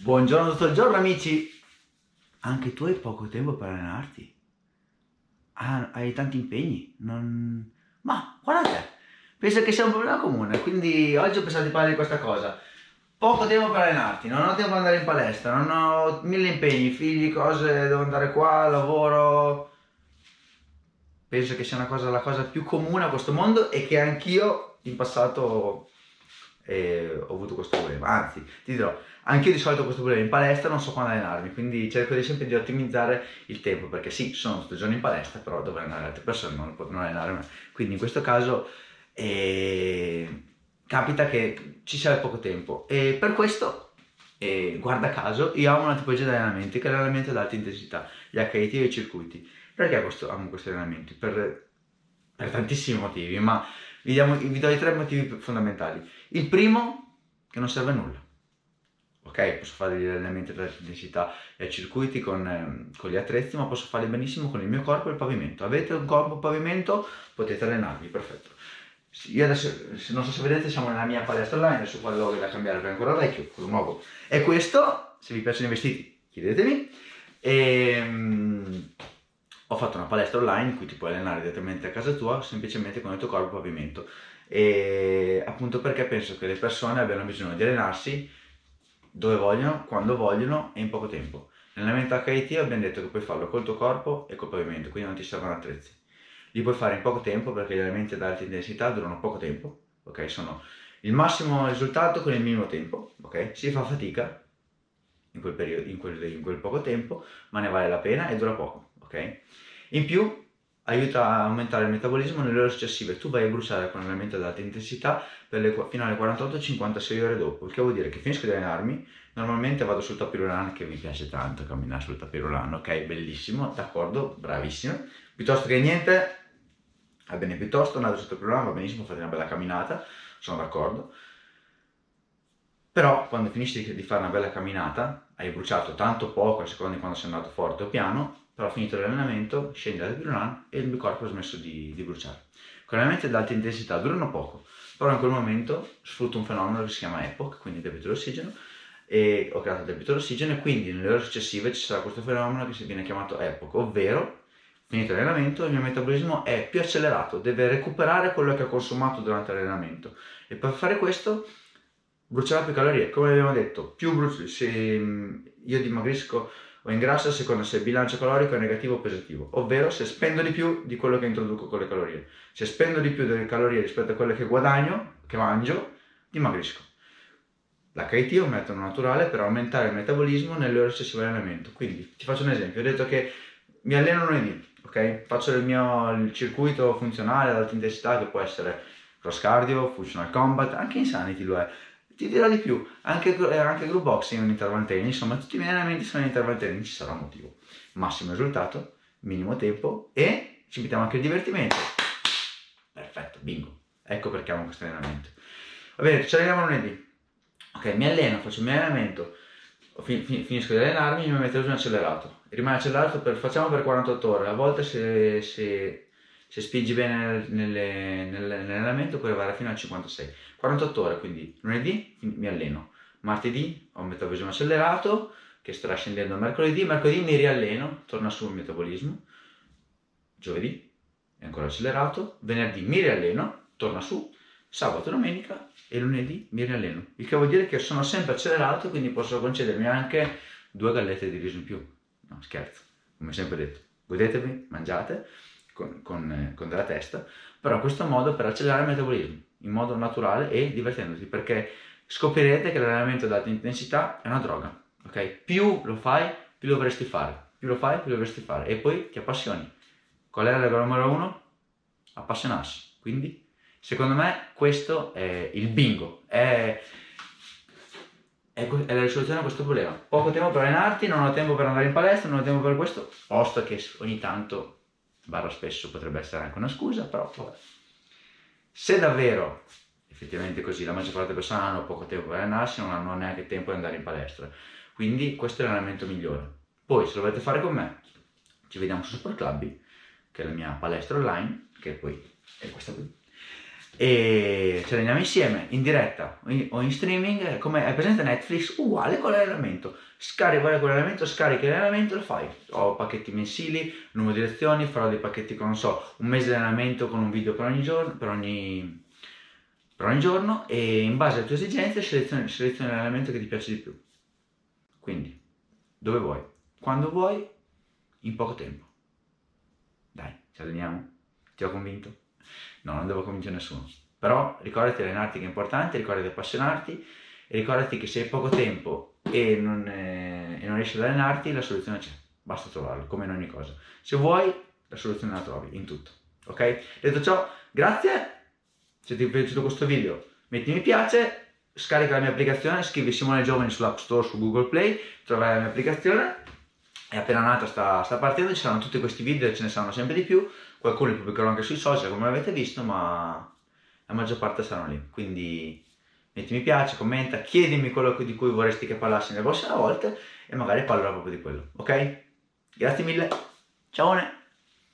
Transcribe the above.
Buongiorno tutto il giorno amici! Anche tu hai poco tempo per allenarti? Ah, hai tanti impegni? Non... Ma guarda te! Penso che sia un problema comune, quindi oggi ho pensato di parlare di questa cosa. Poco tempo per allenarti, non ho tempo per andare in palestra, non ho mille impegni, figli, cose, devo andare qua, lavoro. Penso che sia una cosa, la cosa più comune a questo mondo e che anch'io in passato eh, ho avuto questo problema. Anzi, ti dirò, anche io di solito ho questo problema in palestra, non so quando allenarmi, quindi cerco di sempre di ottimizzare il tempo, perché sì, sono tutto il giorno in palestra, però dovrei allenare altre persone, non, non allenare me. Quindi in questo caso eh, capita che ci sia poco tempo e per questo, eh, guarda caso, io amo una tipologia di allenamenti che è l'allenamento ad alta intensità, gli HIT e i circuiti. Perché questo, amo questi allenamenti? Per, per tantissimi motivi, ma vi, diamo, vi do i tre motivi fondamentali. Il primo, che non serve a nulla ok? Posso fare degli allenamenti ad intensità e circuiti con, eh, con, gli attrezzi, ma posso farli benissimo con il mio corpo e il pavimento. Avete un corpo pavimento, potete allenarvi, perfetto. Io adesso, non so se vedete, siamo nella mia palestra online, adesso qua devo da cambiare perché è ancora vecchio, quello nuovo. E questo, se vi piacciono i vestiti, chiedetemi. E, um, ho fatto una palestra online in cui ti puoi allenare direttamente a casa tua, semplicemente con il tuo corpo pavimento. E appunto perché penso che le persone abbiano bisogno di allenarsi dove vogliono, quando vogliono e in poco tempo. L'allenamento HIT abbiamo detto che puoi farlo col tuo corpo e col pavimento, quindi non ti servono attrezzi. Li puoi fare in poco tempo perché gli allenamenti ad alta intensità durano poco tempo, ok? Sono il massimo risultato con il minimo tempo, ok? Si fa fatica in quel, periodo, in quel, in quel poco tempo, ma ne vale la pena e dura poco, ok? In più aiuta a aumentare il metabolismo nelle ore successive. Tu vai a bruciare con allenamento ad alta intensità le, fino alle 48-56 ore dopo, il che vuol dire che finisco di allenarmi, normalmente vado sul tapirulan che mi piace tanto camminare sul tapirulan, ok, bellissimo, d'accordo, bravissimo, piuttosto che niente, va bene, piuttosto andate sul tapirulan, va benissimo, fate una bella camminata, sono d'accordo, però quando finisci di fare una bella camminata, hai bruciato tanto poco a seconda di quando sei andato forte o piano, però finito l'allenamento, scendi dal pirulan e il mio corpo ha smesso di, di bruciare. Con allenamenti ad alta intensità durano poco, però in quel momento sfrutto un fenomeno che si chiama EPOC, quindi debito d'ossigeno, e ho creato debito d'ossigeno e quindi nelle ore successive ci sarà questo fenomeno che viene chiamato EPOC, ovvero finito l'allenamento il mio metabolismo è più accelerato, deve recuperare quello che ha consumato durante l'allenamento e per fare questo brucerà più calorie. Come abbiamo detto, più bruci, se io dimagrisco o ingrasso a seconda se il bilancio calorico è negativo o positivo, ovvero se spendo di più di quello che introduco con le calorie. Se spendo di più delle calorie rispetto a quelle che guadagno, che mangio, dimagrisco. L'HIT è un metodo naturale per aumentare il metabolismo nelle ore successive all'allenamento. Quindi ti faccio un esempio, ho detto che mi alleno lunedì, ok? Faccio il mio il circuito funzionale ad alta intensità che può essere cross cardio, functional combat, anche insanity lo è ti dirò di più, anche, eh, anche group boxing è un interval training, insomma tutti i miei allenamenti sono interval training, ci sarà un motivo. Massimo risultato, minimo tempo e ci mettiamo anche il divertimento. Perfetto, bingo. Ecco perché amo questo allenamento. Va bene, ci alleniamo lunedì. Ok, mi alleno, faccio il mio allenamento, fin, fin, finisco di allenarmi, mi metto giù in accelerato. Rimane accelerato per, facciamo per 48 ore, a volte se, se, se spingi bene nelle, nelle, nell'allenamento puoi arrivare fino a 56 48 ore, quindi lunedì mi alleno, martedì ho un metabolismo accelerato che starà scendendo mercoledì, mercoledì mi rialleno, torna su il metabolismo, giovedì è ancora accelerato, venerdì mi rialleno, torna su, sabato domenica e lunedì mi rialleno, il che vuol dire che sono sempre accelerato quindi posso concedermi anche due gallette di riso in più, no scherzo, come sempre detto, godetevi, mangiate con, con, eh, con della testa, però in questo modo per accelerare il metabolismo in modo naturale e divertendoti perché scoprirete che l'allenamento ad alta intensità è una droga, ok? Più lo fai, più lo dovresti fare, più lo fai, più lo dovresti fare e poi ti appassioni. Qual è la regola numero uno? Appassionarsi. Quindi, secondo me, questo è il bingo, è, è, è la risoluzione a questo problema. Poco tempo per allenarti, non ho tempo per andare in palestra, non ho tempo per questo, posto che ogni tanto, barra spesso, potrebbe essere anche una scusa, però vabbè. Se davvero effettivamente così la maggior parte delle persone hanno poco tempo per allenarsi, non hanno neanche tempo di andare in palestra. Quindi questo è l'allenamento migliore. Poi se lo volete fare con me, ci vediamo su Super Clubby, che è la mia palestra online, che poi è questa qui. E ci alleniamo insieme in diretta o in streaming come è presente Netflix? Uguale con l'allenamento. Scarica uguale con l'allenamento scarichi l'allenamento lo fai. Ho pacchetti mensili numero di lezioni farò dei pacchetti con non so un mese di allenamento con un video per ogni giorno per ogni, per ogni giorno e in base alle tue esigenze selezioni, selezioni l'allenamento che ti piace di più. Quindi dove vuoi quando vuoi in poco tempo. Dai ci alleniamo. Ti ho convinto No, non devo convincere nessuno. Però ricordati di allenarti che è importante, ricordati di appassionarti e ricordati che se hai poco tempo e non, eh, e non riesci ad allenarti, la soluzione c'è. Basta trovarla, come in ogni cosa. Se vuoi, la soluzione la trovi in tutto. Ok? Detto ciò, grazie. Se ti è piaciuto questo video, metti mi piace, scarica la mia applicazione, scrivi Simone Giovani sull'App Store, su Google Play, troverai la mia applicazione. È appena nata, sta, sta partendo, ci saranno tutti questi video, ce ne saranno sempre di più qualcuno li pubblicherò anche sui social come avete visto, ma la maggior parte saranno lì. Quindi metti mi piace, commenta, chiedimi quello di cui vorresti che parlassi nelle prossime volte e magari parlerò proprio di quello, ok? Grazie mille, ciao!